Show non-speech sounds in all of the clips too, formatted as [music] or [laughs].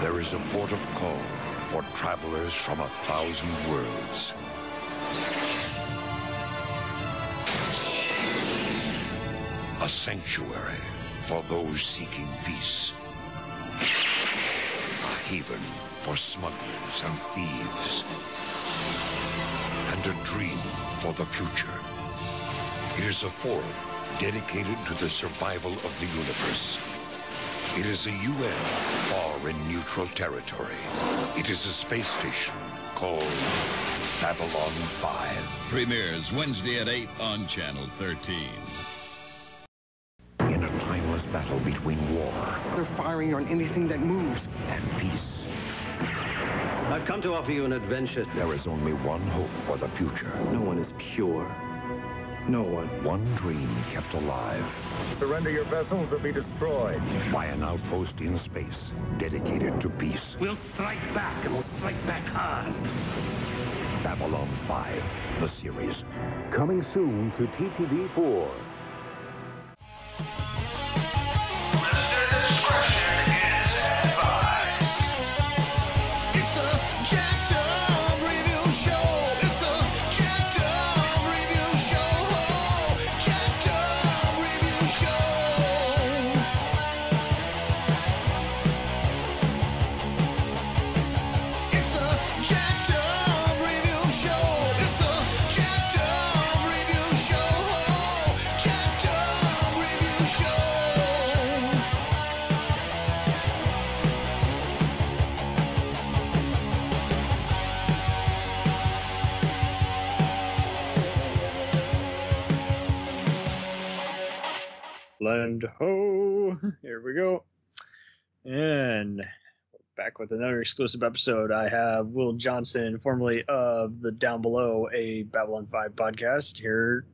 there is a port of call for travelers from a thousand worlds. A sanctuary for those seeking peace. A haven for smugglers and thieves. And a dream for the future. Is a forum dedicated to the survival of the universe. It is a UN far in neutral territory. It is a space station called Babylon 5. Premieres Wednesday at 8 on Channel 13. In a timeless battle between war They're firing on anything that moves. and peace, I've come to offer you an adventure. there is only one hope for the future. No one is pure. No one. One dream kept alive. Surrender your vessels or be destroyed. By an outpost in space dedicated to peace. We'll strike back, and we'll strike back hard. Babylon 5, the series. Coming soon to TTV 4. Lend ho. [laughs] Here we go. And back with another exclusive episode. I have Will Johnson, formerly of the Downbelow, a Babylon 5 podcast. Here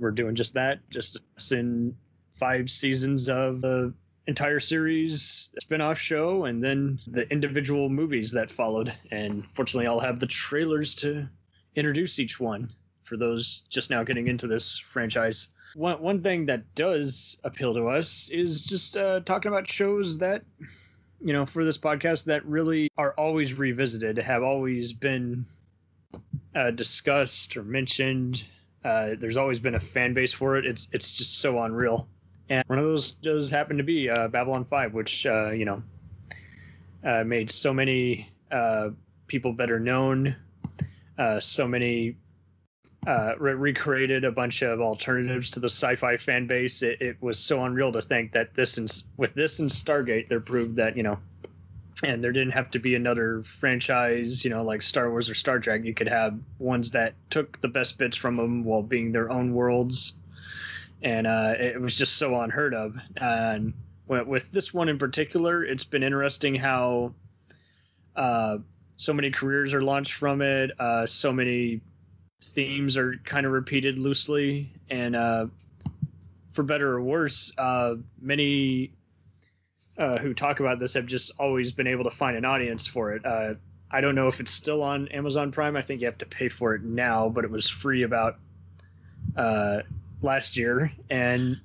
we're doing just that, just discussing five seasons of the entire series spin-off show and then the individual movies that followed. And fortunately I'll have the trailers to introduce each one for those just now getting into this franchise. One one thing that does appeal to us is just uh, talking about shows that, you know, for this podcast that really are always revisited, have always been uh, discussed or mentioned. Uh, there's always been a fan base for it. It's it's just so unreal. And one of those does happen to be uh, Babylon Five, which uh, you know uh, made so many uh, people better known. So many uh, re- recreated a bunch of alternatives to the sci-fi fan base. It, it was so unreal to think that this and with this and Stargate, they proved that you know, and there didn't have to be another franchise, you know, like Star Wars or Star Trek. You could have ones that took the best bits from them while being their own worlds, and uh, it was just so unheard of. And with, this one in particular, it's been interesting how. Uh, so many careers are launched from it. Uh, so many themes are kind of repeated loosely and uh, for better or worse uh, many uh, who talk about this have just always been able to find an audience for it uh, i don't know if it's still on amazon prime i think you have to pay for it now but it was free about uh, last year and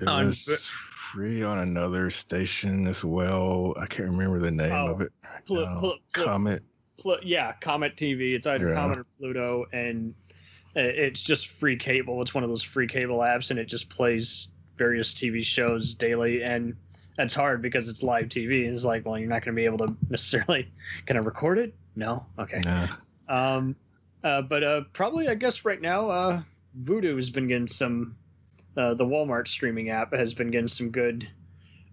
It On- was free on another station as well. I can't remember the name Oh, of it. Pl-. Pl- Pl- Comet. Pl- yeah, Comet TV. It's either Yeah. Comet or Pluto, and uh, it's just free cable. It's one of those free cable apps, and it just plays various TV shows daily. And that's hard because it's live TV. And It's like, well, you're not going to be able to necessarily. [laughs] Can I record it? No. Okay. Nah. Um, uh, but uh, probably, I guess right now, uh, Vudu has been getting some. Uh, the Walmart streaming app has been getting some good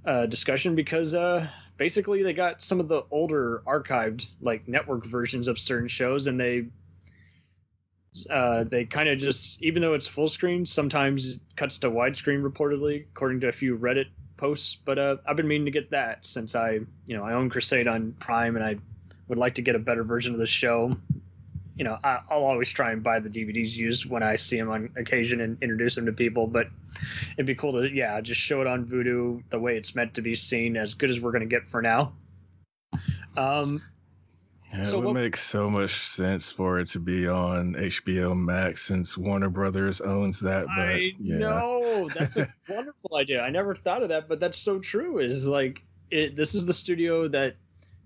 uh, discussion because uh, basically they got some of the older archived like network versions of certain shows, and they uh, they kind of just even though it's full screen, sometimes cuts to widescreen reportedly, according to a few Reddit posts. But uh, I've been meaning to get that since I you know I own Crusade on Prime, and I would like to get a better version of the show you know, I, I'll always try and buy the DVDs used when I see them on occasion and introduce them to people. But it'd be cool to, yeah, just show it on Vudu the way it's meant to be seen, as good as we're going to get for now. Um, Yeah, So it would what- make so much sense for it to be on HBO Max since Warner Brothers owns that. But I yeah, know that's a [laughs] wonderful idea. I never thought of that, but that's so true. Is like it, this is the studio that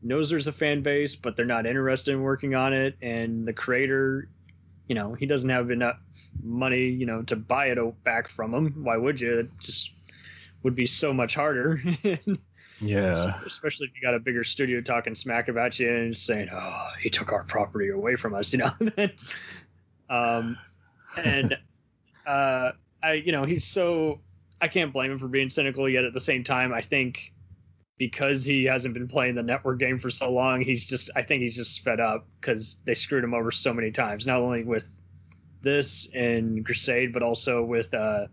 knows there's a fan base, but they're not interested in working on it. And the creator, you know, he doesn't have enough money, you know, to buy it back from him. Why would you? It just would be so much harder. [laughs] Yeah. Especially if you got a bigger studio talking smack about you and saying, "Oh, he took our property away from us," [laughs] you know. um, and uh, I, you know, he's so I can't blame him for being cynical. Yet at the same time, I think because he hasn't been playing the network game for so long, he's just I think he's just fed up because they screwed him over so many times. Not only with this and Crusade, but also with uh,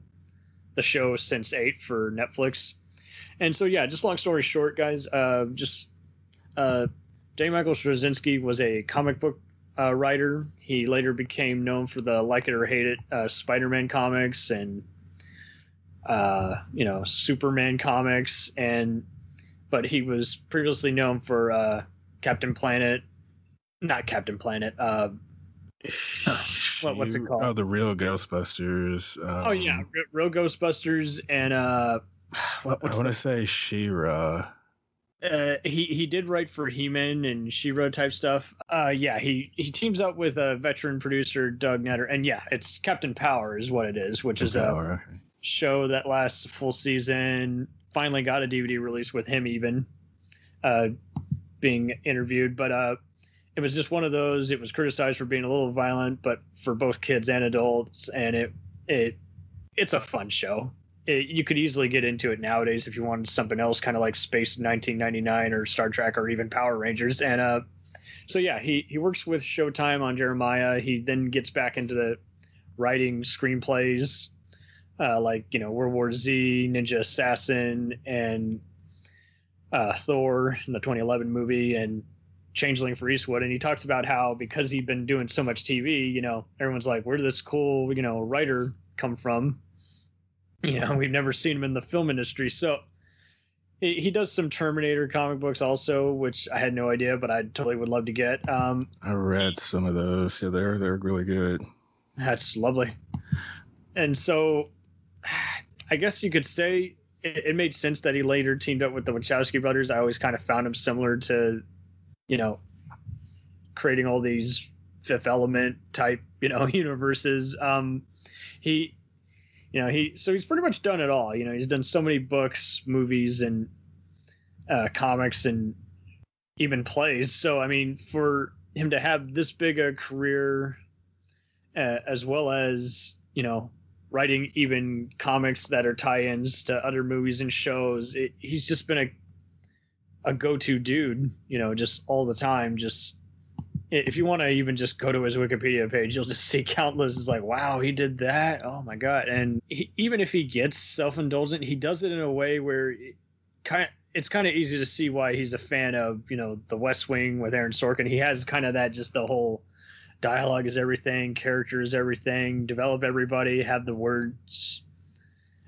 the show Sense8 for Netflix. And so, yeah, just long story short, guys, uh, just uh, J. Michael Straczynski was a comic book uh, writer. He later became known for the Like It or Hate It uh, Spider-Man comics and uh, you know Superman comics, and but he was previously known for uh, Captain Planet, not Captain Planet. Uh, [laughs] what- what's it called? Oh, the real Ghostbusters. Um, oh yeah, Real Ghostbusters and uh, [sighs] what, I want to say She-Ra. uh, he he did write for He-Man and She-Ra type stuff. Uh, yeah, he he teams up with a veteran producer Doug Netter, and yeah, it's Captain Power is what it is, which is a Power. show that lasts a full season. Finally got a DVD release with him even uh, being interviewed, but uh, it was just one of those. It was criticized for being a little violent, but for both kids and adults, and it it it's a fun show. It, you could easily get into it nowadays if you wanted something else, kind of like Space 1999 or Star Trek or even Power Rangers. And uh, so yeah, he he works with Showtime on Jeremiah. He then gets back into the writing screenplays uh, like you know World War Z, Ninja Assassin, and uh, Thor in the 2011 movie, and Changeling for Eastwood. And he talks about how because he'd been doing so much TV, you know, everyone's like, "Where did this cool you know writer come from?" [laughs] You know, we've never seen him in the film industry, so. He, he does some Terminator comic books also, which I had no idea, but I totally would love to get. Um, I read some of those. Yeah, they're they're really good. That's lovely. And so I guess you could say it, it made sense that he later teamed up with the Wachowski brothers. I always kind of found him similar to, you know, creating all these fifth element type, you know, [laughs] universes. Um he you know, he so he's pretty much done it all. You know, he's done so many books, movies and uh comics and even plays. So I mean, for him to have this big a career uh, as well as you know writing even comics that are tie-ins to other movies and shows it, he's just been a a go-to dude you know just all the time just if you want to even just go to his wikipedia page you'll just [laughs] see countless it's like wow he did that? Oh my god. And he, even if he gets self-indulgent he does it in a way where it kind it's kind of easy to see why he's a fan of you know the west wing with aaron sorkin. He has kind of that just the whole dialogue is everything, character is everything, develop everybody, have the words.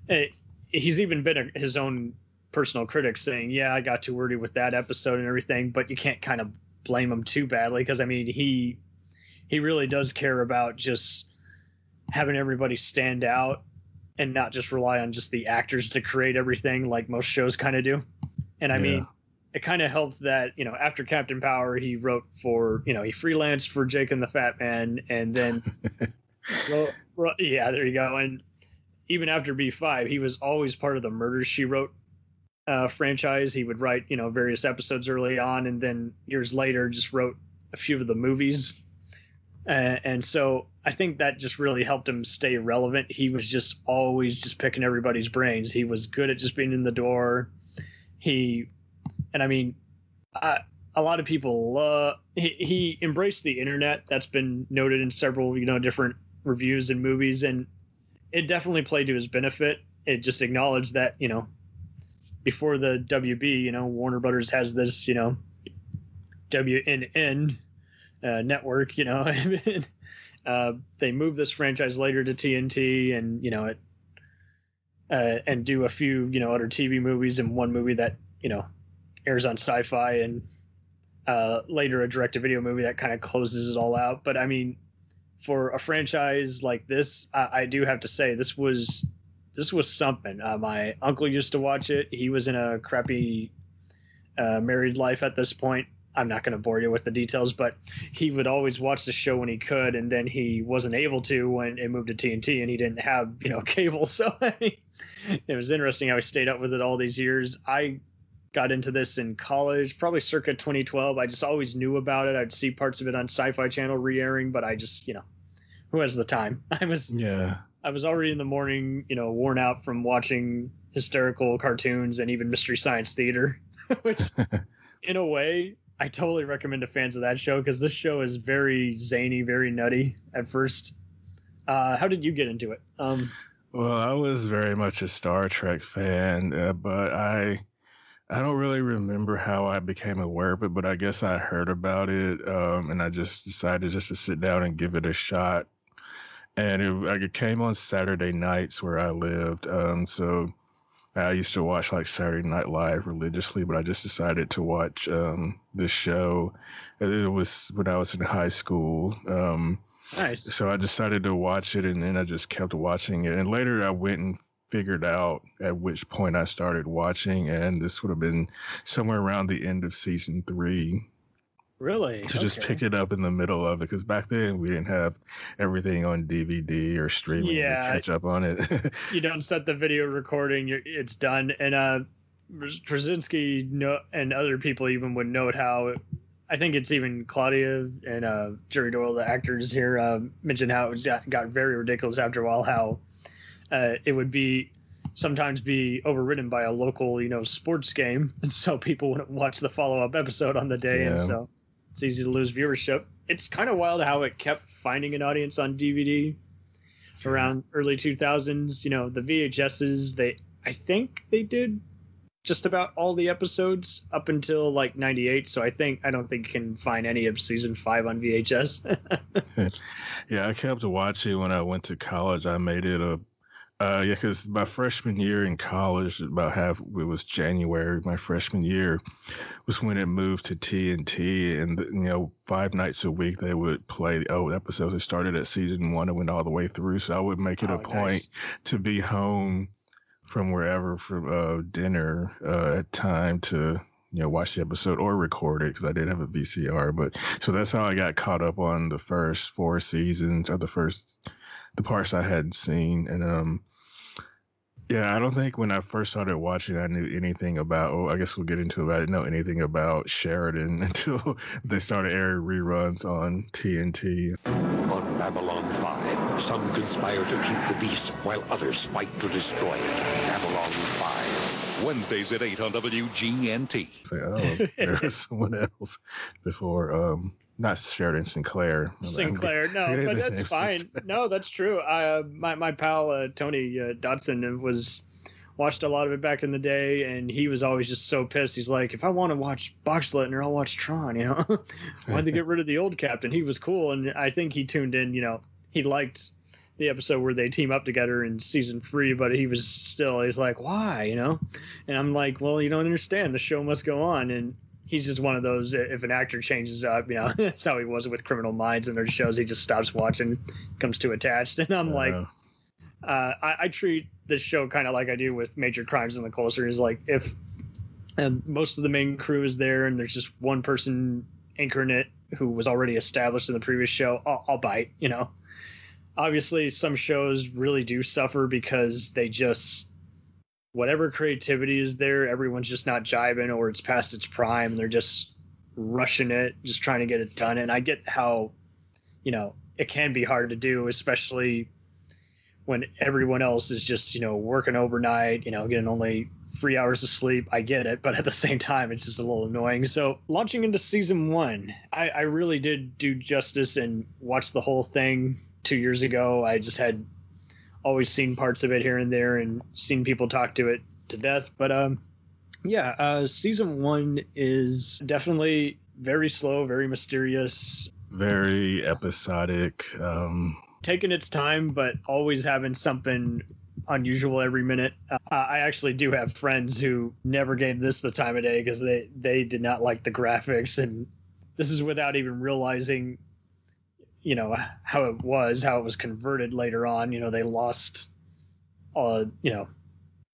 Eh, he's even been a, his own personal critic saying, "Yeah, I got too wordy with that episode and everything," but you can't kind of blame him too badly because I mean he he really does care about just having everybody stand out and not just rely on just the actors to create everything like most shows kind of do. And I Yeah. mean, it kind of helped that you know after Captain Power, he wrote for you know he freelanced for Jake and the Fat Man, and then [laughs] wrote, wrote- yeah, there you go. And even after B five, he was always part of the Murder She Wrote uh, franchise. He would write you know various episodes early on, and then years later just wrote a few of the movies. Uh, and so I think that just really helped him stay relevant. He was just always just picking everybody's brains. He was good at just being in the door. He, and I mean, I, a lot of people love. He, he embraced the internet. That's been noted in several you know different reviews and movies, and it definitely played to his benefit. It just acknowledged that you know before the WB, you know, Warner Brothers has this you know WNN uh, network, you know. [laughs] uh, they move this franchise later to TNT, and you know it, uh, and do a few you know other TV movies and one movie that you know airs on Sci-Fi, and uh, later a direct-to-video movie that kind of closes it all out. But I mean, for a franchise like this, I, I do have to say this was this was something. Uh, my uncle used to watch it. He was in a crappy uh, married life at this point. I'm not going to bore you with the details, but he would always watch the show when he could, and then he wasn't able to when it moved to TNT, and he didn't have you know [laughs] cable. So it was interesting how he stayed up with it all these years. I got into this in college, probably circa 2012. I just always knew about it. I'd see parts of it on Sci-Fi Channel re-airing, but I just you know, who has the time? [laughs] I was Yeah. I was already in the morning, you know, worn out from watching hysterical cartoons and even Mystery Science Theater, [laughs] which, [laughs] in a way, I totally recommend to fans of that show because this show is very zany, very nutty at first. Uh, how did you get into it? Um, Well, I was very much a Star Trek fan, uh, but I I don't really remember how I became aware of it, but I guess I heard about it, um, and I just decided just to sit down and give it a shot. And it, like, it came on Saturday nights where I lived, um, so I used to watch like Saturday Night Live religiously, but I just decided to watch um, this show. It was when I was in high school. Um, nice. so I decided to watch it, and then I just kept watching it. And later, I went and figured out at which point I started watching, and this would have been somewhere around the end of season three Really? to just pick it up in the middle of it. Because back then we didn't have everything on DVD or streaming Yeah. to catch up on it. you don't [laughs] set the video recording, you're, it's done. And uh, Straczynski no, and other people even would note how. I think it's even Claudia and uh, Jerry Doyle, the actors here, uh, mentioned how it was, got, got very ridiculous after a while. How uh, it would be sometimes be overridden by a local, you know, sports game, and [laughs] so people wouldn't watch the follow up episode on the day, and so it's easy to lose viewership. It's kind of wild how it kept finding an audience on DVD around early 2000s. You know, the VHSs, they I think they did just about all the episodes up until like 98. So I think I don't think you can find any of season five on VHS. [laughs] [laughs] yeah, I kept watching when I went to college. I made it a uh, yeah, because my freshman year in college, about half it was January. My freshman year was when it moved to TNT, and you know, five nights a week they would play the old episodes. It started at season one and went all the way through. So I would make it Oh, a point to be home from wherever from uh, dinner uh, at time to you know watch the episode or record it because I did have a VCR. But so that's how I got caught up on the first four seasons or the first the parts I hadn't seen and um. Yeah, I don't think when I first started watching, I knew anything about. Oh, I guess we'll get into it. I didn't know anything about Sheridan [laughs] until they started airing reruns on TNT. On Babylon 5, some conspire to keep the beast while others fight to destroy it. Babylon 5. Wednesdays at 8 on WGNT. Like, oh, there was [laughs] someone else before. Um, not Sheridan Sinclair. Sinclair, no, [laughs] but that's fine. No, that's true. Uh, my my pal uh, Tony uh, Dodson was watched a lot of it back in the day, and he was always just so pissed. He's like, if I want to watch Box Boxleitner, I'll watch Tron. You know, [laughs] why'd they get rid of the old captain? He was cool, and I think he tuned in. You know, he liked the episode where they team up together in season three, but he was still he's like, why? You know, and I'm like, well, you don't understand. The show must go on, and he's just one of those. If an actor changes up, you know, [laughs] that's how he was with Criminal Minds and their shows. He just stops watching, comes too attached, [laughs] and I'm like, Uh, uh, I, I treat this show kind of like I do with Major Crimes in the Closer. Is like if and most of the main crew is there, and there's just one person anchoring it who was already established in the previous show. I'll, I'll bite, you know. Obviously, some shows really do suffer because they just whatever creativity is there, everyone's just not jiving or it's past its prime. And they're just rushing it, just trying to get it done. And I get how, you know, it can be hard to do, especially when everyone else is just, you know, working overnight, you know, getting only three hours of sleep. I get it, [laughs] but at the same time, it's just a little annoying. So, launching into season one, I, I really did do justice and watch the whole thing two years ago. I just had always seen parts of it here and there and seen people talk to it to death. But um, yeah, uh, season one is definitely very slow, very mysterious, very episodic. Um, taking its time, but always having something unusual every minute. Uh, I actually do have friends who never gave this the time of day because they they did not like the graphics, and this is without even realizing, you know, how it was, how it was converted later on. You know, they lost, uh, you know,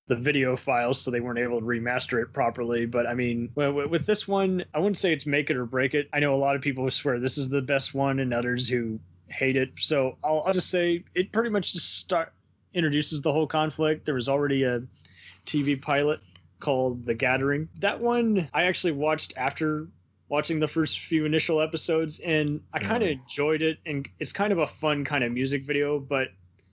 the video files, so they weren't able to remaster it properly. But I mean, wi- wi- with this one, I wouldn't say it's make it or break it. I know a lot of people swear this is the best one, and others who hate it. So I'll, I'll just say it pretty much just start introduces the whole conflict. There was already a TV pilot called The Gathering. That one I actually watched after watching the first few initial episodes and I kind of Mm. enjoyed it and it's kind of a fun kind of music video but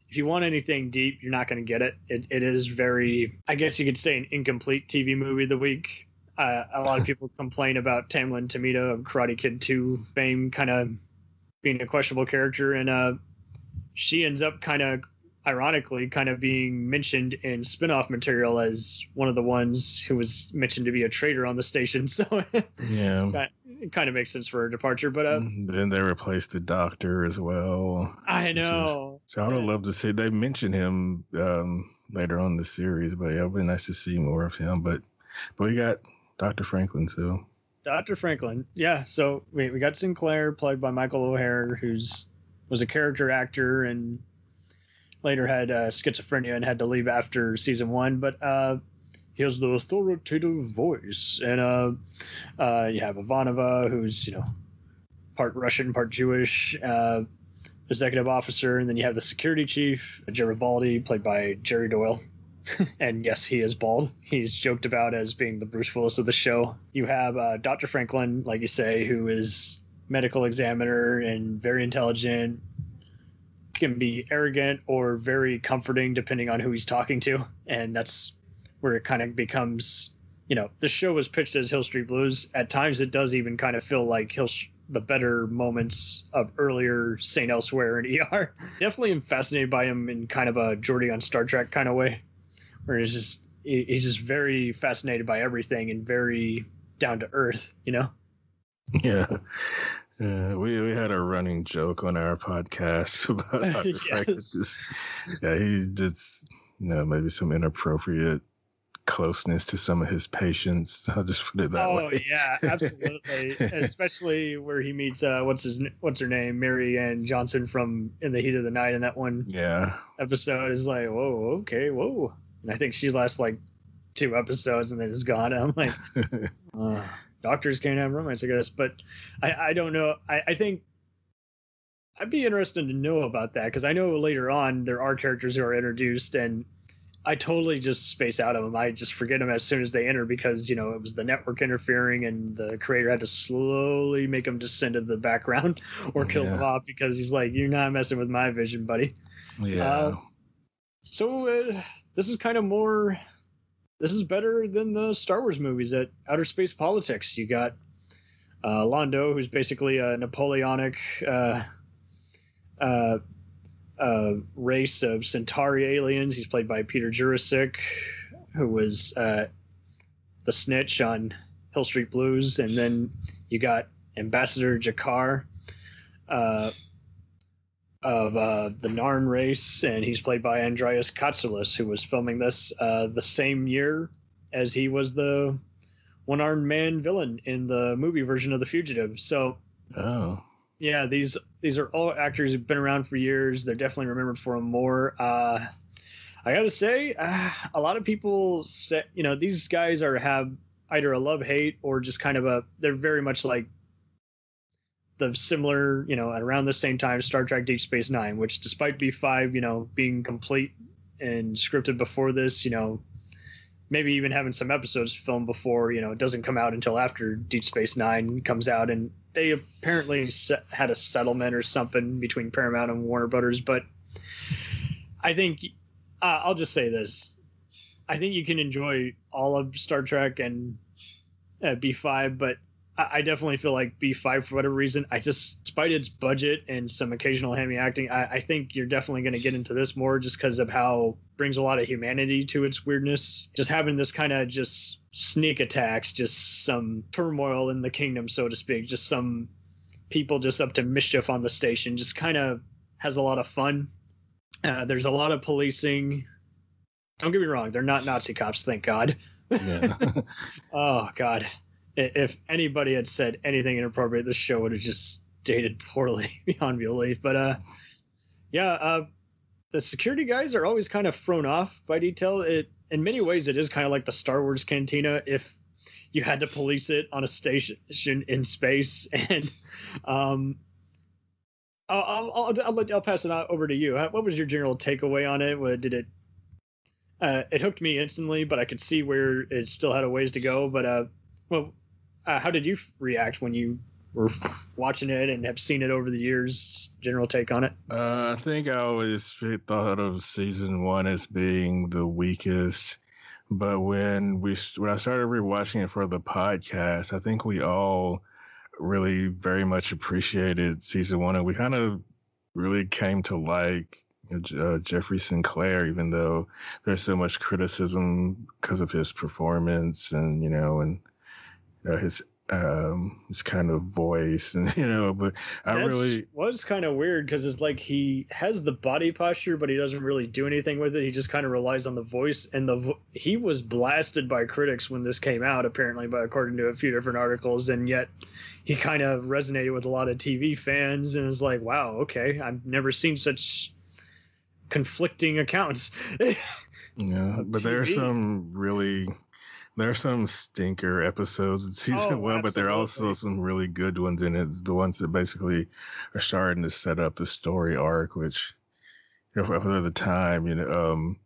if you want anything deep you're not going to get it. it it is very I guess you could say an incomplete TV movie of the week uh, a lot of [laughs] people complain about Tamlyn Tomita of Karate Kid 2 fame kind of being a questionable character and uh she ends up kind of ironically kind of being mentioned in spin-off material as one of the ones who was mentioned to be a traitor on the station [laughs] so Yeah. it kind of makes sense for her departure but uh, then they replaced the doctor as well. i which is- know So I would love to see they mention him um, later on in the series, but yeah, it'd be nice to see more of him. But but we got Dr. Franklin, too Dr. Franklin. Yeah, so we, we got Sinclair played by Michael O'Hare, who's was a character actor and later had uh, schizophrenia and had to leave after season one. But uh, he has the authoritative voice, and uh, uh, you have Ivanova, who's you know part Russian, part Jewish. Uh, executive officer, and then you have the security chief, Garibaldi, played by Jerry Doyle. [laughs] and yes, he is bald. He's joked about as being the Bruce Willis of the show. You have uh, Dr. Franklin, like you say, who is medical examiner and very intelligent, can be arrogant or very comforting depending on who he's talking to, and that's where it kind of becomes. You know, the show was pitched as Hill Street Blues. At times, it does even kind of feel like Hill the better moments of earlier Saint Elsewhere and [laughs] ER. Definitely am fascinated by him in kind of a Geordi on Star Trek kind of way, where he's just he's just very fascinated by everything and very down to earth. You know. yeah. Yeah, we we had a running joke on our podcast [laughs] about [laughs] Dr. Yes. Yeah, he just you know maybe some inappropriate closeness to some of his patients. [laughs] I'll just put it that oh way. Oh yeah, absolutely. Especially where he meets uh, what's his what's her name, Mary Ann Johnson from In the Heat of the Night in that one Yeah. episode is like, whoa, okay, whoa. And I think she lasts like two episodes and then is gone. I'm like, uh, doctors can't have romance, I guess. But I, I don't know. I, I think I'd be interested to know about that because I know later on there are characters who are introduced and I totally just space out of them. I just forget them as soon as they enter because you know it was the network interfering and the creator had to slowly make them descend to the background [laughs] or kill them off because he's like, "You're not messing with my vision, buddy." Yeah. Uh, So uh, this is kind of more. This is better than the Star Wars movies at Outer Space Politics. You got uh, Londo, who's basically a Napoleonic uh, uh, uh, race of Centauri aliens. He's played by Peter Jurasik, who was uh, the snitch on Hill Street Blues, and then you got Ambassador G'Kar. Of uh, the Narn race, and he's played by Andreas Katsulas, who was filming this uh, the same year as he was the one-armed man villain in the movie version of The Fugitive. So oh. yeah, these these are all actors who've been around for years. They're definitely remembered for them more. Uh, I gotta say, uh, a lot of people say, you know, these guys are have either a love hate or just kind of a. They're very much like the similar, you know, at around the same time, Star Trek Deep Space Nine, which despite B five, you know, being complete and scripted before this, you know, maybe even having some episodes filmed before, you know, it doesn't come out until after Deep Space Nine comes out, and they apparently had a settlement or something between Paramount and Warner Brothers. But I think uh, I'll just say this: I think you can enjoy all of Star Trek and uh, B5, but I, definitely feel like B5 for whatever reason. I just, despite its budget and some occasional hammy acting, I, I think you're definitely going to get into this more just because of how brings a lot of humanity to its weirdness. Just having this kind of just sneak attacks, just some turmoil in the kingdom, so to speak, just some people just up to mischief on the station, just kind of has a lot of fun. Uh, there's a lot of policing. Don't get me wrong, they're not Nazi cops, thank God. Yeah. [laughs] Oh God, if anybody had said anything inappropriate, the show would have just dated poorly [laughs] beyond belief. But uh, yeah, uh, the security guys are always kind of thrown off by detail. It in many ways, it is kind of like the Star Wars cantina if you had to police it on a station in space. [laughs] And um, I'll, I'll, I'll, I'll, pass it over to you. What was your general takeaway on it? What, did it? Uh, it hooked me instantly, but I could see where it still had a ways to go. But uh, well, uh, how did you react when you were watching it and have seen it over the years? General take on it? Uh, I think I always thought of season one as being the weakest, but when we when I started rewatching it for the podcast, I think we all really very much appreciated season one, and we kind of really came to like uh, Jeffrey Sinclair, even though there's so much criticism because of his performance and you know and uh, his um his kind of voice [laughs] and you know but i That's- really was kind of weird because it's like he has the body posture, but he doesn't really do anything with it. He just kind of relies on the voice, and the vo- he was blasted by critics when this came out, apparently, but according to a few different articles, and yet he kind of resonated with a lot of TV fans, and it's like, wow, okay, I've never seen such conflicting accounts. [laughs] Yeah, but there are some really there are some stinker episodes in [laughs] season Oh, one, but there are also some really good ones in it. The ones that basically are starting to set up the story arc, which you know for, the time, you know, um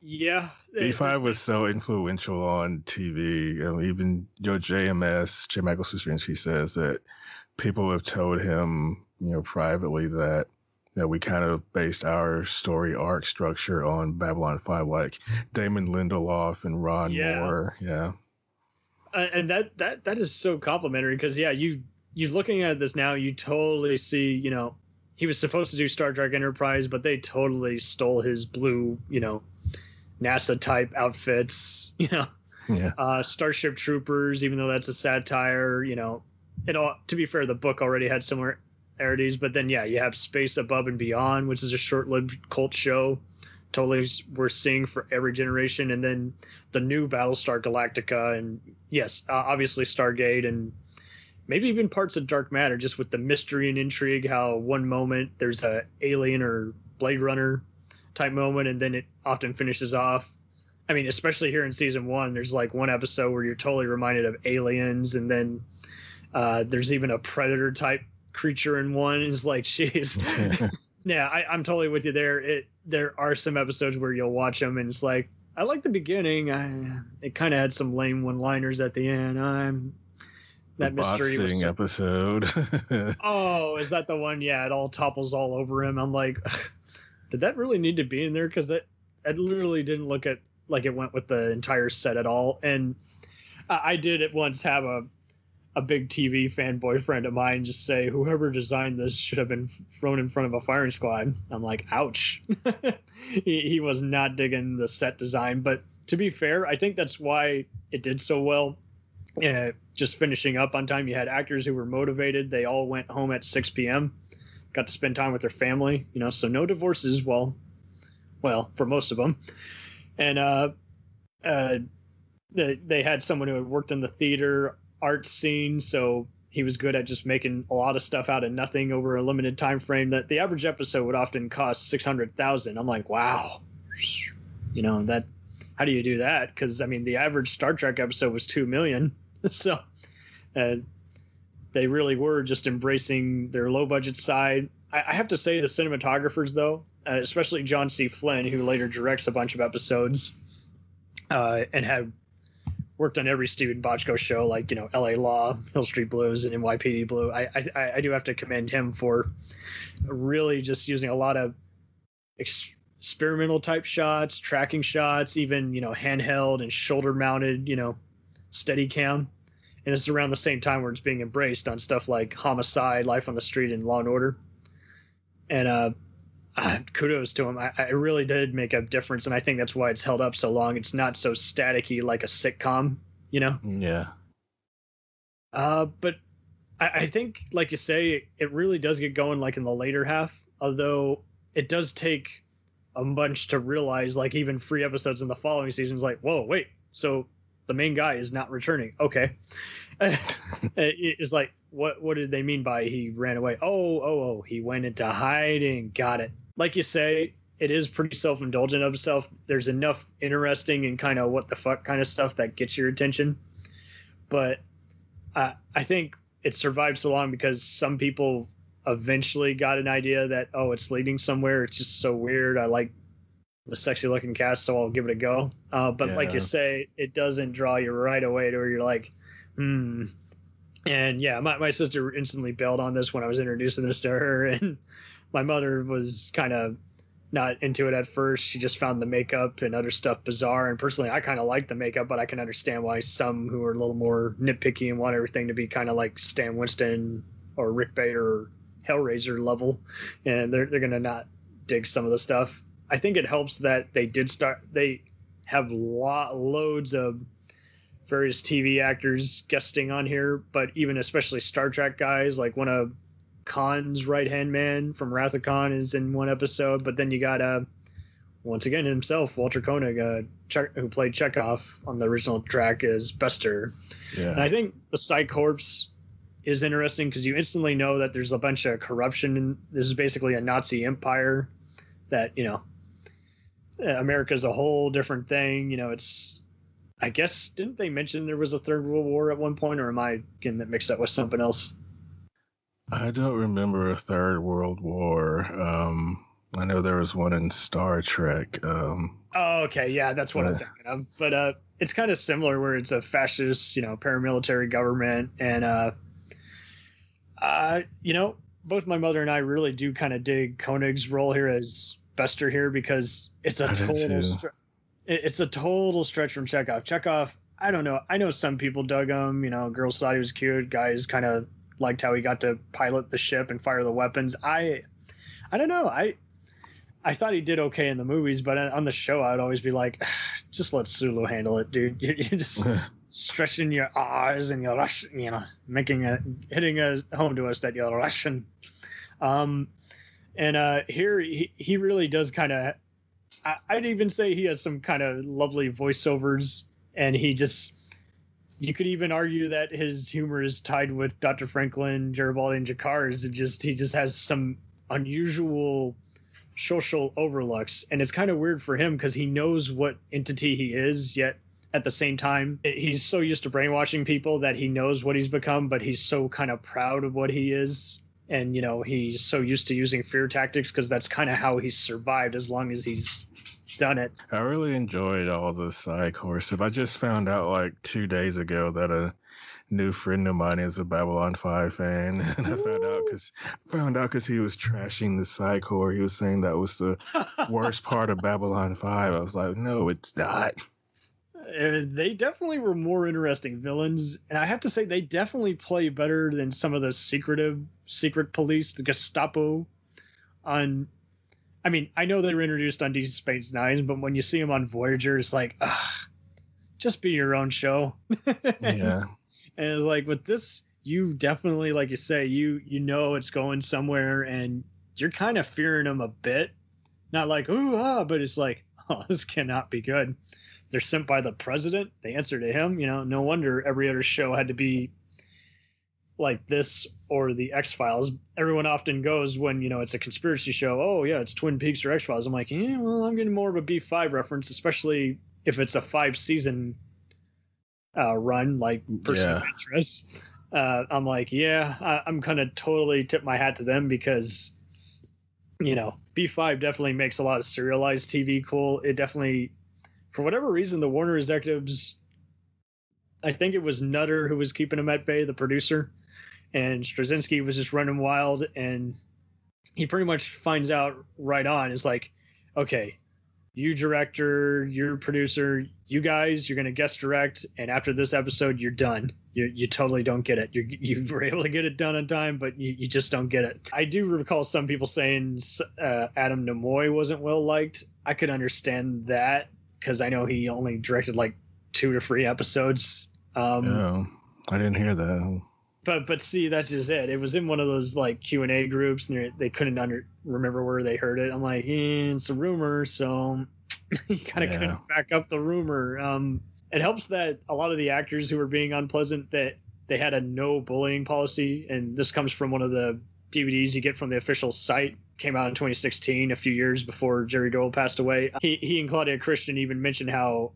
yeah, B five was so influential on TV. Um, even you know JMS, J. Michael Straczynski says that people have told him, you know, privately that know, we kind of based our story arc structure on Babylon Five, like Damon Lindelof and Ron Yeah. Moore. Yeah, Uh, and that that that is so complimentary because yeah you you looking at this now you totally see you know he was supposed to do star trek enterprise but they totally stole his blue you know nasa type outfits [laughs] you know yeah, uh starship troopers even though that's a satire you know it all to be fair the book already had similarities but then yeah you have space above and beyond which is a short-lived cult show. Totally worth seeing for every generation and then the new battlestar galactica and yes uh, obviously stargate and maybe even parts of dark matter just with the mystery and intrigue how one moment there's a alien or blade runner type moment and then it often finishes off. I mean especially here in season one there's like one episode where you're totally reminded of aliens and then uh, there's even a predator type creature in one is like she's [laughs] [laughs] yeah I, i'm totally with you there. It there are some episodes where you'll watch them and it's like i like the beginning. I, it kind of had some lame one liners at the end. I'm the that mystery was so- episode. [laughs] oh is that the one? Yeah it all topples all over him. I'm like [sighs] did that really need to be in there? Because that it literally didn't look at like it went with the entire set at all. And I did at once have a a big tv fanboy friend of mine just say whoever designed this should have been thrown in front of a firing squad i'm like ouch [laughs] he, he was not digging the set design but to be fair i think that's why it did so well uh, just finishing up on time. You had actors who were motivated. They all went home at 6 p.m. Got to spend time with their family. You know, so no divorces. Well, well, for most of them, and uh, uh, they, they had someone who had worked in the theater art scene, so he was good at just making a lot of stuff out of nothing over a limited time frame. That the average episode would often cost six hundred thousand. I'm like, wow, you know that. How do you do that? Because I mean, the average Star Trek episode was two million. [laughs] so uh, they really were just embracing their low budget side. I, I have to say, the cinematographers, though, uh, especially John C. Flinn, who later directs a bunch of episodes uh, and had worked on every Steven Bochco show, like you know L.A. Law, Hill Street Blues, and NYPD Blue. I I, I do have to commend him for really just using a lot of ex- experimental type shots, tracking shots, even you know handheld and shoulder mounted, you know, steady cam. And it's around the same time where it's being embraced on stuff like Homicide, Life on the Street, and Law and Order. And uh, ah, kudos to him. I, I really did make a difference, and I think that's why it's held up so long. It's not so staticky like a sitcom, you know. yeah, Uh, but I, I think, like you say, it really does get going like in the later half. Although it does take a bunch to realize, like even three episodes in the following seasons, like, whoa, wait, so the main guy is not returning. Okay, [laughs] it's like, what what did they mean by he ran away? Oh, oh, oh, he went into hiding. Got it. Like you say, it is pretty self-indulgent of itself. There's enough interesting and kind of what the fuck kind of stuff that gets your attention, but uh, I think it survived so long because some people eventually got an idea that oh, it's leading somewhere. It's just so weird. I like the sexy looking cast, so I'll give it a go. Uh, but like you say, it doesn't draw you right away to where you're like, hmm. And yeah, my, my sister instantly bailed on this when I was introducing this to her, [laughs] and my mother was kind of not into it at first. She just found the makeup and other stuff bizarre. And personally, I kind of like the makeup, but I can understand why some who are a little more nitpicky and want everything to be kind of like Stan Winston or Rick Baker or Hellraiser level, and they're they're gonna not dig some of the stuff. I think it helps that they did start. They have lot loads of various TV actors guesting on here, but even especially Star Trek guys, like one of Khan's right hand man from Wrath of Khan is in one episode. But then you got uh once again himself, Walter Koenig, uh, che- who played Chekhov on the original Trek as Bester. And I think the Psi Corps is interesting because you instantly know that there's a bunch of corruption. And this is basically a Nazi empire that, you know, uh, America's a whole different thing. You know, it's, I guess, didn't they mention there was a third world war at one point, or am I getting that mixed up with something else? I don't remember a third world war. Um, I know there was one in Star Trek. Um, Oh, okay. Yeah, that's what I'm Uh. thinking of. But uh, it's kind of similar where it's a fascist, you know, paramilitary government. And, uh, uh, you know, both my mother and I really do kind of dig Koenig's role here as Bester here because it's a I total, too. stre- it- it's a total stretch from Chekhov. Chekhov, I don't know. I know some people dug him. You know, girls thought he was cute. Guys kind of liked how he got to pilot the ship and fire the weapons. I, I don't know. I, I thought he did okay in the movies, but on the show, I'd always be like, just let Sulu handle it, dude. [laughs] You're, you're just [laughs] stretching your R's and you're Russian, you know, making a hitting a home to us that you're Russian. Um, and uh, here he, he really does kind of. I'd even say he has some kind of lovely voiceovers, and he just. You could even argue that his humor is tied with Dr. Franklin, Garibaldi, and G'Kar's. It just he just has some unusual social overlooks and it's kind of weird for him because he knows what entity he is yet at the same time he's so used to brainwashing people that he knows what he's become but he's so kind of proud of what he is and you know he's so used to using fear tactics because that's kind of how he's survived as long as he's done it I really enjoyed all the Psi Corps stuff. I just found out like two days ago that a new friend of mine is a Babylon Five fan, [laughs] and I found out because found out because he was trashing the Psi Corps. He was saying that was the worst part of Babylon Five. I was like, no, it's not. Uh, they definitely were more interesting villains, and I have to say they definitely play better than some of the secretive secret police, the Gestapo. On, I mean, I know they were introduced on Deep Space Nine, but when you see them on Voyager, it's like, ah, just be your own show. [laughs] Yeah, and it's like with this, you definitely, like you say, you you know it's going somewhere, and you're kind of fearing them a bit. Not like ooh ah, but it's like, [laughs] oh, this cannot be good. They're sent by the president. They answer to him. You know, no wonder every other show had to be like this or the X Files. Everyone often goes when you know it's a conspiracy show. Oh yeah, it's Twin Peaks or X Files. I'm like, yeah, well, I'm getting more of a B five reference, especially if it's a five season uh, run like Person of Yeah. Interest. Uh, I'm like, yeah, I, I'm gonna totally tip my hat to them because you know B5 definitely makes a lot of serialized TV cool. It definitely, for whatever reason, the Warner executives. I think it was Netter who was keeping him at bay, the producer, and Straczynski was just running wild, and he pretty much finds out right on is like, okay, you director, you're producer, you guys, you're gonna guest direct, and after this episode, you're done. You you totally don't get it. You you were able to get it done on time, but you, you just don't get it. I do recall some people saying uh, Adam Nimoy wasn't well liked. I could understand that because I know he only directed like two to three episodes. Um, no, I didn't hear that. But but see that's just it it was in one of those like q&a groups and they- couldn't under remember where they heard it i'm like eh, it's a rumor so [laughs] you kind of Yeah. couldn't back up the rumor um it helps that a lot of the actors who were being unpleasant that they had a no bullying policy and this comes from one of the dvds you get from the official site came out in 2016, a few years before Jerry Doyle passed away. He he and Claudia Christian even mentioned how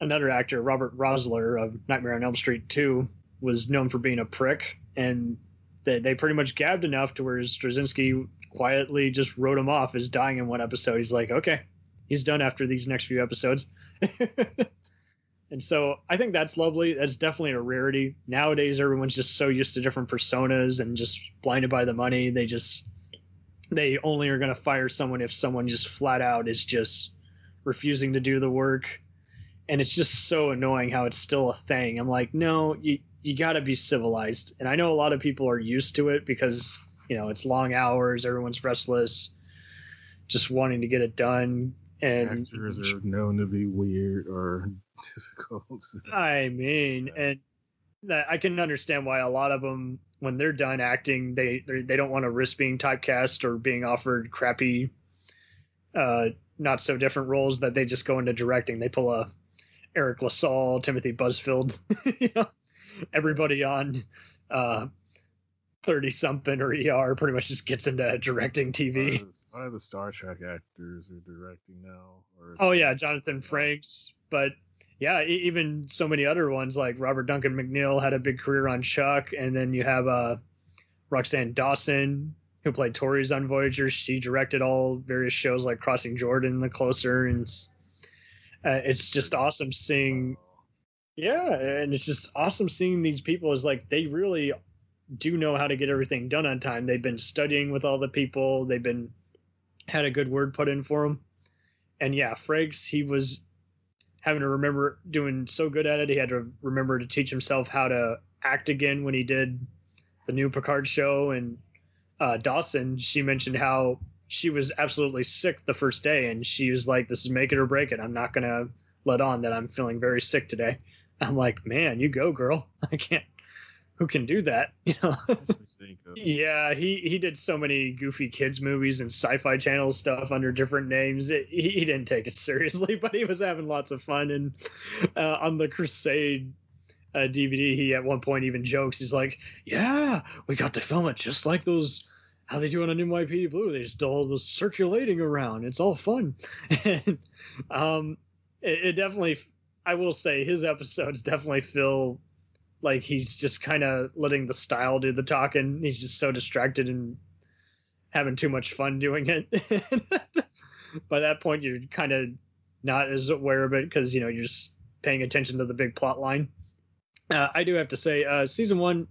another actor, Robert Rusler of Nightmare on Elm Street 2, was known for being a prick, and they they pretty much gabbed enough to where Straczynski quietly just wrote him off as dying in one episode. He's like, okay, he's done after these next few episodes. [laughs] and so I think that's lovely. That's definitely a rarity. Nowadays, everyone's just so used to different personas and just blinded by the money. They just they only are going to fire someone if someone just flat out is just refusing to do the work and it's just so annoying how it's still a thing i'm like no you you got to be civilized and i know a lot of people are used to it because you know it's long hours everyone's restless just wanting to get it done and Actors are known to be weird or [laughs] difficult. I mean, and that I can understand why a lot of them, when they're done acting, they they they don't want to risk being typecast or being offered crappy, uh, not so different roles that they just go into directing. They pull a Eric LaSalle, Timothy Busfield, [laughs] you know, everybody on uh, thirty something or ER pretty much just gets into directing TV. A lot of the Star Trek actors are directing now. Or Oh yeah, Jonathan Frakes, but yeah, e- even so many other ones like Robert Duncan McNeil had a big career on Chuck, and then you have uh, Roxann Dawson who played Torres on Voyager. She directed all various shows like Crossing Jordan, The Closer, and uh, it's just awesome seeing. Yeah, and it's just awesome seeing these people is like they really do know how to get everything done on time. They've been studying with all the people. They've been had a good word put in for them. And yeah, Frakes, he was having to remember doing so good at it. He had to remember to teach himself how to act again when he did the new Picard show. And uh, Dawson, she mentioned how she was absolutely sick the first day, and she was like, "This is make it or break it. I'm not gonna let on that I'm feeling very sick today." I'm like, "Man, you go, girl. [laughs] I can't. Who can do that? [laughs] You know." Makes me think of- Yeah, he he did so many goofy kids movies and sci-fi channel stuff under different names. It, he, he didn't take it [laughs] seriously, but he was having lots of fun. And uh, on the Crusade uh, DVD, he at one point even jokes. He's like, "Yeah, we got to film it just like those." How they do it on NYPD Blue? They just do all the circulating around. It's all fun, and um, it, it definitely. I will say his episodes definitely feel like he's just kind of letting the style do the talking. He's just so distracted and having too much fun doing it. [laughs] By that point, you're kind of not as aware of it because you know you're just paying attention to the big plot line. Uh, I do have to say, uh, season one,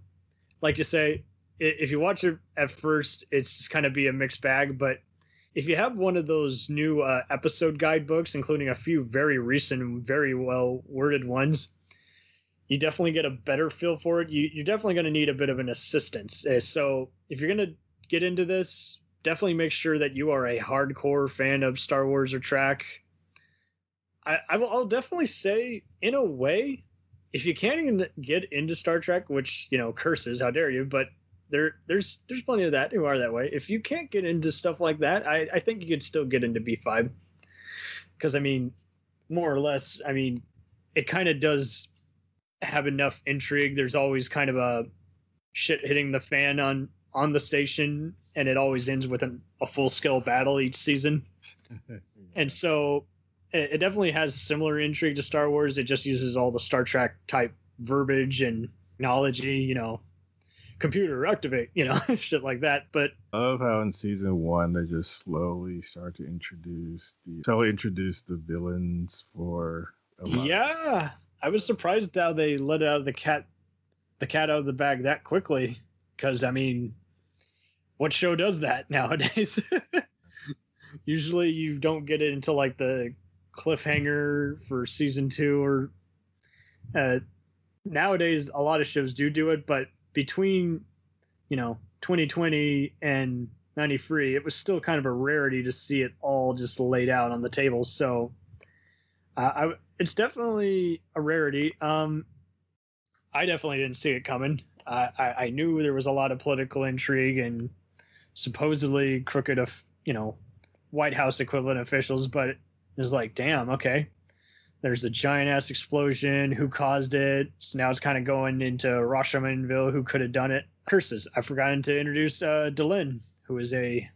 like you say, if you watch it at first, it's just kind of be a mixed bag. But if you have one of those new uh, episode guidebooks, including a few very recent, very well worded ones, you definitely get a better feel for it. You, you're definitely going to need a bit of an assistance. Uh, So if you're going to get into this, definitely make sure that you are a hardcore fan of Star Wars or Trek. I, I will, I'll definitely say, in a way, if you can't even get into Star Trek, which you know, curses, how dare you? But there, there's there's plenty of that who are that way. If you can't get into stuff like that, I, I think you could still get into B five, because I mean, more or less, I mean, it kind of does have enough intrigue. There's always kind of a shit hitting the fan on on the station, and it always ends with an, a full scale battle each season. [laughs] And so it, it definitely has similar intrigue to Star Wars. It just uses all the Star Trek type verbiage and technology, you know, computer activate, you know, [laughs] shit like that. But I love how in season one they just slowly start to introduce the slowly introduce the villains for a lot. yeah, I was surprised how they let out the cat the cat out of the bag that quickly. Because I mean, what show does that [laughs] nowadays? [laughs] Usually, you don't get it until like the cliffhanger for season two, or uh, nowadays a lot of shows do do it. But between you know 2020 and 93, it was still kind of a rarity to see it all just laid out on the table. So, uh, I it's definitely a rarity. Um, I definitely didn't see it coming. I, I, knew there was a lot of political intrigue and supposedly crooked, of you know, White House equivalent officials, but it was like, damn, okay. There's a giant ass explosion. Who caused it? So now it's kind of going into Rashomonsville. Who could have done it? Curses. I've forgotten to introduce uh, Delenn, who is a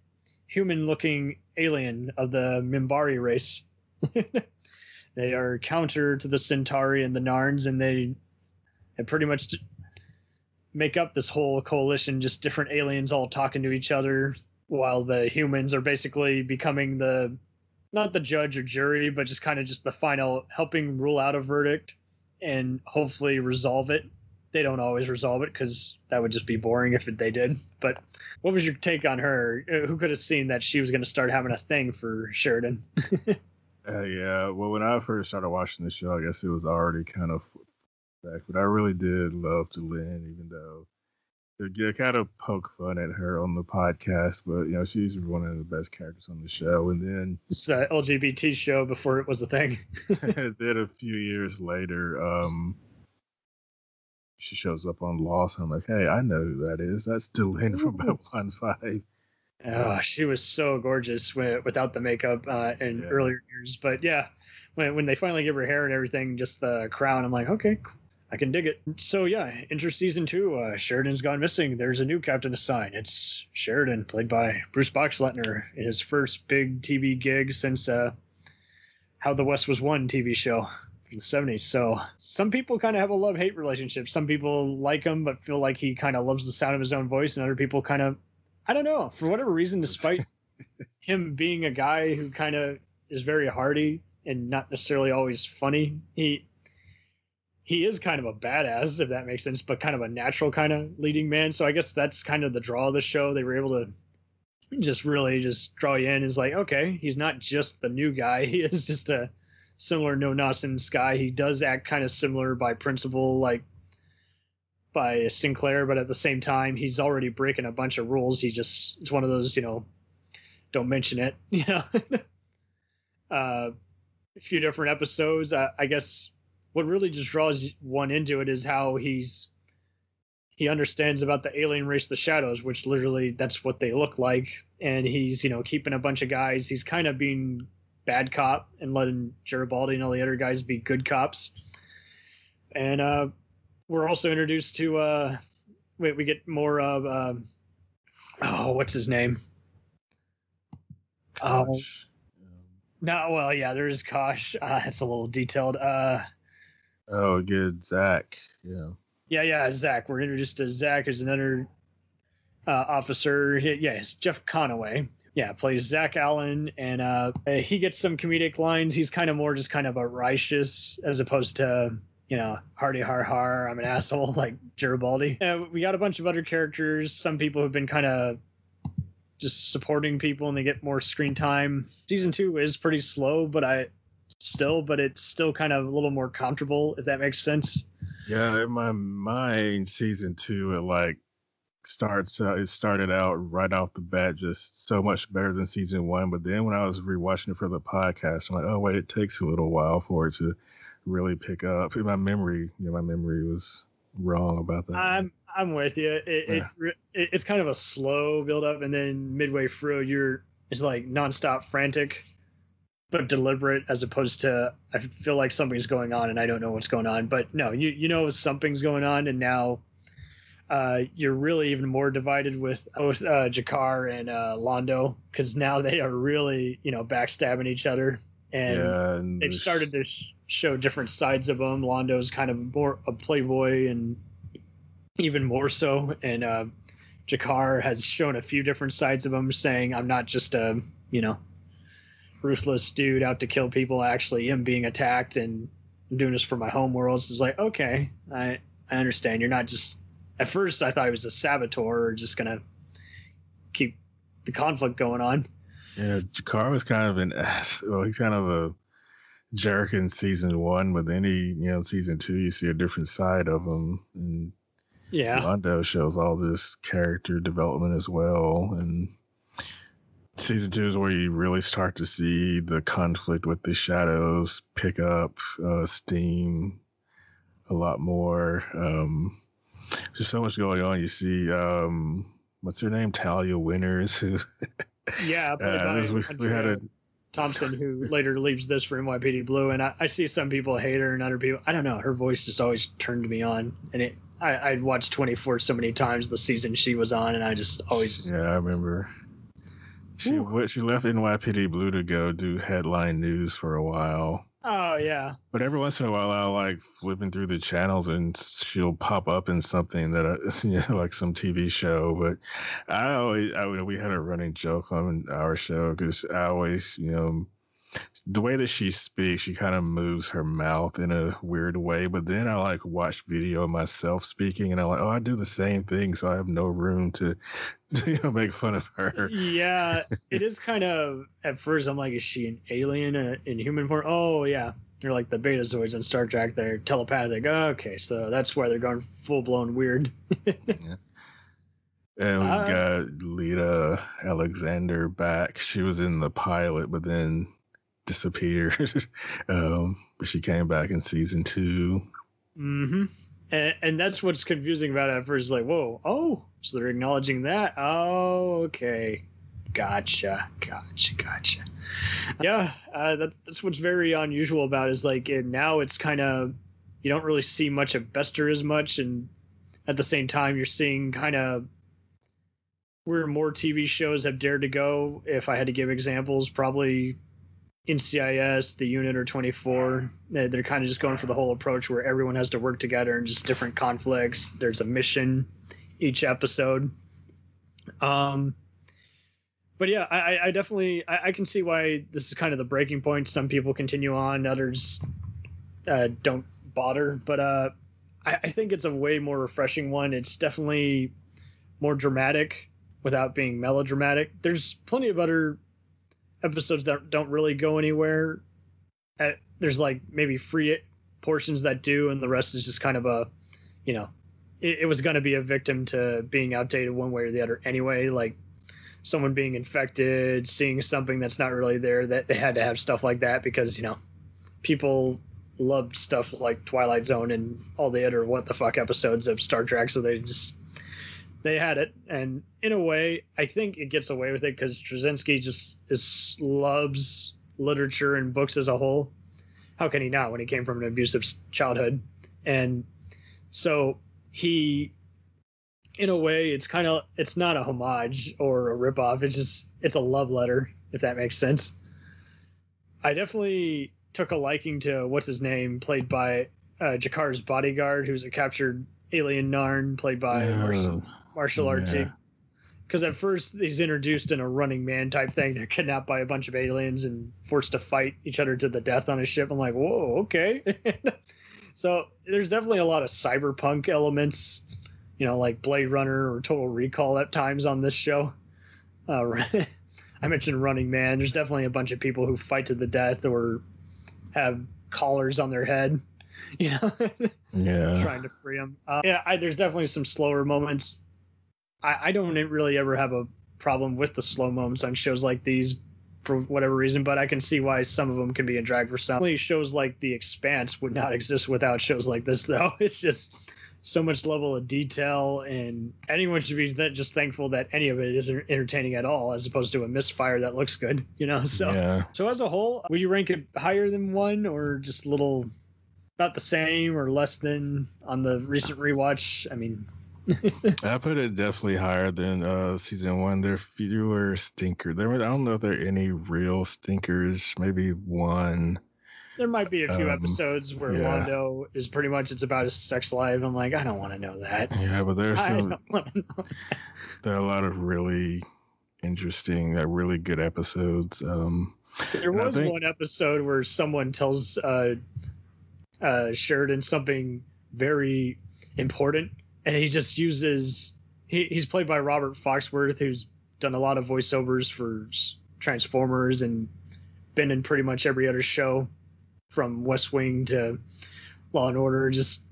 human-looking alien of the Minbari race. [laughs] they are counter to the Centauri and the Narns, and they have pretty much make up this whole coalition, just different aliens all talking to each other, while the humans are basically becoming the not the judge or jury, but just kind of just the final helping rule out a verdict and hopefully resolve it. They don't always resolve it because that would just be boring if they did. But what was your take on her? Uh, Who could have seen that she was going to start having a thing for Sheridan? [laughs] Uh, yeah, well, when I first started watching the show, I guess it was already kind of back, but I really did love Lynn, even though they kind of poke fun at her on the podcast. But you know, she's one of the best characters on the show. And then, It's a LGBT show before it was a thing. [laughs] [laughs] then a few years later, um, she shows up on Lost. I'm like, hey, I know who that is. That's Lynn from Babylon Five. Oh, she was so gorgeous wi- without the makeup uh, in Yeah. earlier years. But yeah, when when they finally give her hair and everything, just the crown, I'm like, okay, cool. I can dig it. So yeah, enter season two. Uh, Sheridan's gone missing. There's a new captain assigned. It's Sheridan, played by Bruce Boxleitner, in his first big TV gig since uh, How the West Was Won TV show from the 70s. So some people kind of have a love hate relationship. Some people like him but feel like he kind of loves the sound of his own voice, and other people kind of, I don't know, for whatever reason, despite [laughs] him being a guy who kind of is very hearty and not necessarily always funny, he he is kind of a badass, if that makes sense, but kind of a natural kind of leading man. So I guess that's kind of the draw of the show. They were able to just really just draw you in. Is like, okay, he's not just the new guy. [laughs] He is just a similar no nonsense guy. He does act kind of similar by principle, like by Sinclair, but at the same time, he's already breaking a bunch of rules. He just it's one of those, you know, don't mention it. [laughs] You know, [laughs] uh, a few different episodes. Uh, I guess what really just draws one into it is how he's he understands about the alien race, the shadows, which literally that's what they look like, and he's you know keeping a bunch of guys. He's kind of being bad cop and letting Garibaldi and all the other guys be good cops. And uh, we're also introduced to uh, we we get more of uh, oh what's his name? Oh, Gosh. no, well, yeah, there is Kosh. Uh, it's a little detailed. Uh, Oh, good, Zach. Yeah. Yeah, yeah, Zach. We're introduced to Zach as another uh, officer. Yes, Yeah, Jeff Conaway. Yeah, plays Zach Allen, and uh, uh, he gets some comedic lines. He's kind of more just kind of a righteous as opposed to you know hardy har har. I'm an asshole [laughs] like Garibaldi. Uh, we got a bunch of other characters. Some people have been kind of just supporting people, and they get more screen time. Season two is pretty slow, but I still, but it's still kind of a little more comfortable if that makes sense. Yeah, in my mind, season two, it like starts out, it started out right off the bat just so much better than season one. But then when I was rewatching it for the podcast, I'm like, oh, wait, it takes a little while for it to really pick up. In my memory, yeah, my memory was wrong about that. I'm I'm with you. It, it, Yeah. re- it it's kind of a slow build up, and then midway through, you're it's like nonstop frantic, but deliberate, as opposed to I feel like something's going on and I don't know what's going on. But no, you you know something's going on, and now uh, you're really even more divided with [laughs] both uh, G'Kar and uh, Londo because now they are really you know backstabbing each other, and yeah, and they've started to sh- show different sides of them. Londo's kind of more a playboy and even more so. And uh, G'Kar has shown a few different sides of him, saying, I'm not just a, you know, ruthless dude out to kill people. Actually, am being attacked and I'm doing this for my home world. So it's like, okay, I, I understand. You're not just, at first, I thought he was a saboteur or just going to keep the conflict going on. Yeah, G'Kar was kind of an [laughs] ass. Well, he's kind of a jerk in season one, but then he, you know, season two, you see a different side of him, and Yeah. Londo shows all this character development as well, and season two is where you really start to see the conflict with the shadows pick up uh, steam a lot more. Um, there's so much going on. You see, um, what's her name, Talia Winters, who Yeah, [laughs] uh, we, Andrea Thompson, who later leaves this for NYPD Blue, and I, I see some people hate her and other people. I don't know. Her voice just always turned me on, and it. I, I'd watched 24 so many times the season she was on, and I just always. Yeah, I remember. She she left NYPD Blue to go do headline news for a while. Oh yeah. But every once in a while, I'll like flipping through the channels and she'll pop up in something that, I, [laughs] you know, like some TV show. But I always, I, we had a running joke on our show because I always, you know, the way that she speaks, she kind of moves her mouth in a weird way. But then I like watch video of myself speaking, and I'm like, oh, I do the same thing, so I have no room to, [laughs] you know, make fun of her. Yeah, it is kind of. At first, I'm like, is she an alien uh, in human form? Oh yeah, they're like the Betazoids in Star Trek. They're telepathic. Okay, so that's why they're going full blown weird. And we Uh, got Lyta Alexander back. She was in the pilot, but then disappeared. [laughs] um, but she came back in season two. Mm-hmm. And, and that's what's confusing about it at first. Like, whoa, oh, so they're acknowledging that. Oh, okay, gotcha, gotcha, gotcha. Yeah, uh, that's that's what's very unusual about it, is like it, now it's kind of you don't really see much of Bester as much, and at the same time you're seeing kind of where more TV shows have dared to go. If I had to give examples, probably NCIS, the unit, or 24. They're, they're kind of just going for the whole approach where everyone has to work together and just different conflicts. There's a mission each episode. Um, but yeah, I, I- I definitely I, I can see why this is kind of the breaking point. Some people continue on, others uh, don't bother. But uh, I, I think it's a way more refreshing one. It's definitely more dramatic without being melodramatic. There's plenty of other episodes that don't really go anywhere. At, there's like maybe free portions that do, and the rest is just kind of a, you know, it, it was going to be a victim to being outdated one way or the other anyway. Like someone being infected, seeing something that's not really there, that they had to have stuff like that because you know, people loved stuff like Twilight Zone and all the other what the fuck episodes of Star Trek, so they just they had it, and in a way, I think it gets away with it because Straczynski just is loves literature and books as a whole. How can he not when he came from an abusive childhood? And so he, in a way, it's kind of it's not a homage or a ripoff. It's just it's a love letter, if that makes sense. I definitely took a liking to what's his name, played by uh, G'Kar's bodyguard, who's a captured alien Narn, played by Marshall, martial arts yeah. because at first he's introduced in a running man type thing they're kidnapped by a bunch of aliens and forced to fight each other to the death on a ship i'm like whoa okay [laughs] so there's definitely a lot of cyberpunk elements you know like blade runner or total recall at times on this show uh, [laughs] i mentioned running man there's definitely a bunch of people who fight to the death or have collars on their head [laughs] you know Yeah. trying to free them. Uh, yeah, I, there's definitely some slower moments. I, I don't really ever have a problem with the slow moments on shows like these for whatever reason, but I can see why some of them can be in drag for some. Only shows like The Expanse would not [laughs] exist without shows like this, though. [laughs] It's just so much level of detail, and anyone should be th- just thankful that any of it isn't entertaining at all, as opposed to a misfire that looks good, [laughs] you know. So, Yeah. so as a whole, would you rank it higher than one, or just a little about the same or less than on the recent rewatch? I mean, [laughs] I put it definitely higher than uh season one. There are fewer stinkers. There, I don't know if there are any real stinkers. Maybe one. there might be a few Um, episodes where yeah. Londo is pretty much it's about his sex life. I'm like, I don't want to know that. Yeah, but there's [laughs] some, don't want to know. there are a lot of really interesting, uh, really good episodes. Um, There was think- one episode where someone tells uh, uh, Sheridan something very important, and he just uses. He, he's played by Robert Foxworth, who's done a lot of voiceovers for Transformers and been in pretty much every other show, from West Wing to Law and Order. Just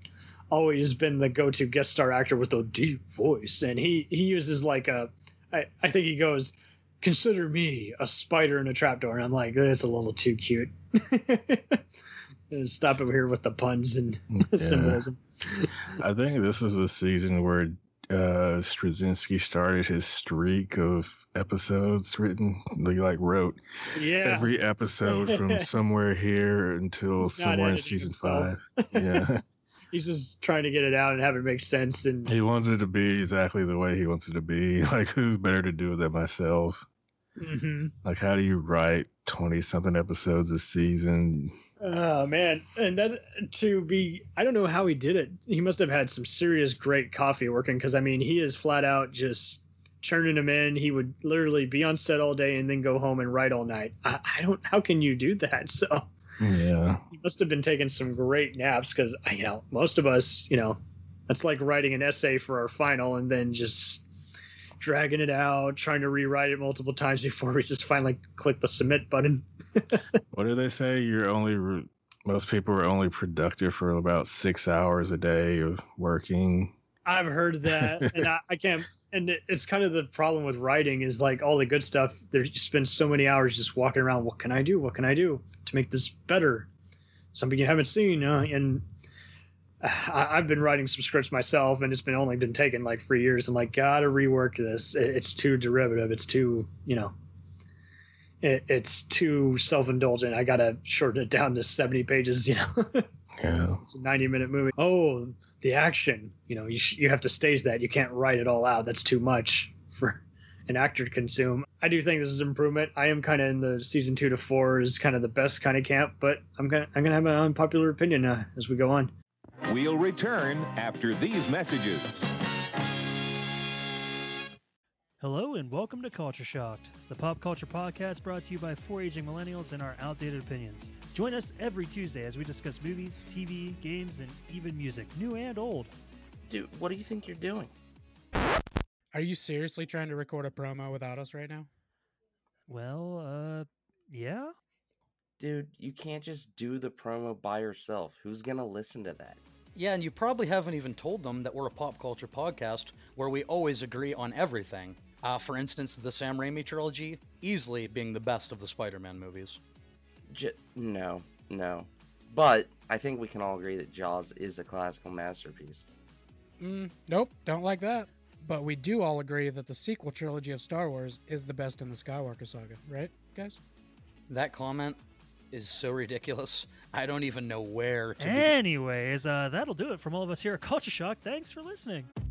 always been the go-to guest star actor with a deep voice, and he he uses like a. I, I think he goes consider me a spider in a trapdoor. And I'm like, that's a little too cute. [laughs] Stop over here with the puns and yeah. [laughs] symbolism. [laughs] I think this is the season where uh Straczynski started his streak of episodes written. He like wrote Yeah. every episode from [laughs] somewhere here until He's somewhere in season himself. five. [laughs] Yeah. He's just trying to get it out and have it make sense. And he wants it to be exactly the way he wants it to be. Like who's better to do it than myself? hmm Like, how do you write 20 something episodes a season? Oh man, and that to be I don't know how he did it. He must have had some serious great coffee working because I mean he is flat out just churning them in. He would literally be on set all day and then go home and write all night. I, I don't. How can you do that? [laughs] So Yeah. he must have been taking some great naps because you know most of us you know that's like writing an essay for our final and then just dragging it out, trying to rewrite it multiple times before we just finally click the submit button. [laughs] What do they say? You're only, re- most people are only productive for about six hours a day of working. I've heard that, [laughs] and I, I can't. And it- it's kind of the problem with writing is like all the good stuff. There you spend so many hours just walking around. What can I do? What can I do to make this better? Something you haven't seen. Uh, and [sighs] I, I've been writing some scripts myself, and it's been only been taken like three years. I'm like, gotta rework this. It- it's too derivative. It's too, you know. It, it's too self-indulgent. I gotta shorten it down to 70 pages. [laughs] You know. Yeah. it's a 90 minute movie oh the action you know you, sh- you have to stage that you can't write it all out that's too much [laughs] for an actor to consume i do think this is improvement i am kind of in the season two to four is kind of the best kind of camp but i'm gonna i'm gonna have an unpopular opinion uh, as we go on We'll return after these messages. Hello and welcome to Culture Shocked, the pop culture podcast brought to you by four aging millennials and our outdated opinions. Join us every Tuesday as we discuss movies, TV, games, and even music, new and old. Dude, what do you think you're doing? Are you seriously trying to record a promo without us right now? Well, uh, yeah? Dude, you can't just do the promo by yourself. Who's gonna listen to that? Yeah, and you probably haven't even told them that we're a pop culture podcast where we always agree on everything. Uh, for instance, the Sam Raimi trilogy easily being the best of the Spider-Man movies. J- no, no. But I think we can all agree that Jaws is a classical masterpiece. Mm, nope, don't like that. But we do all agree that the sequel trilogy of Star Wars is the best in the Skywalker saga, right, guys? That comment is so ridiculous. I don't even know where to. Anyways, uh, that'll do it from all of us here at Culture Shock. Thanks for listening.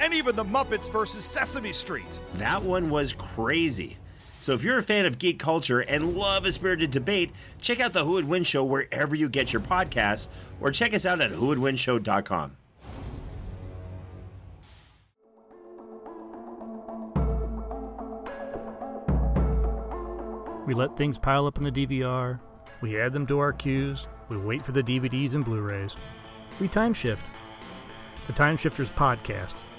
and even the Muppets versus Sesame Street. That one was crazy. So if you're a fan of geek culture and love a spirited debate, check out the Who Would Win show wherever you get your podcasts, or check us out at whowouldwinshow.com. We let things pile up in the DVR. We add them to our queues. We wait for the DVDs and Blu rays. We time shift. The Time Shifters Podcast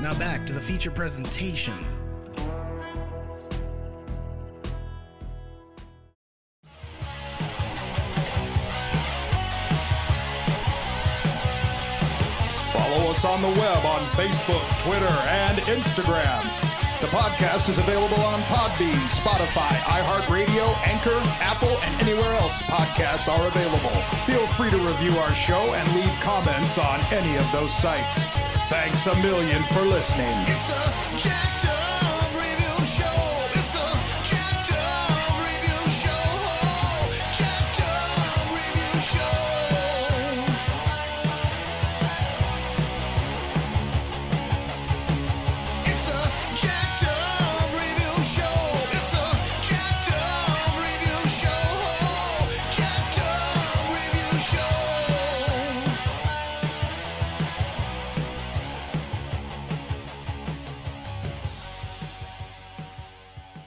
Now back to the feature presentation. Follow us on the web on Facebook, Twitter, and Instagram. The podcast is available on Podbean, Spotify, iHeartRadio, Anchor, Apple, and anywhere else podcasts are available. Feel free to review our show and leave comments on any of those sites. Thanks a million for listening.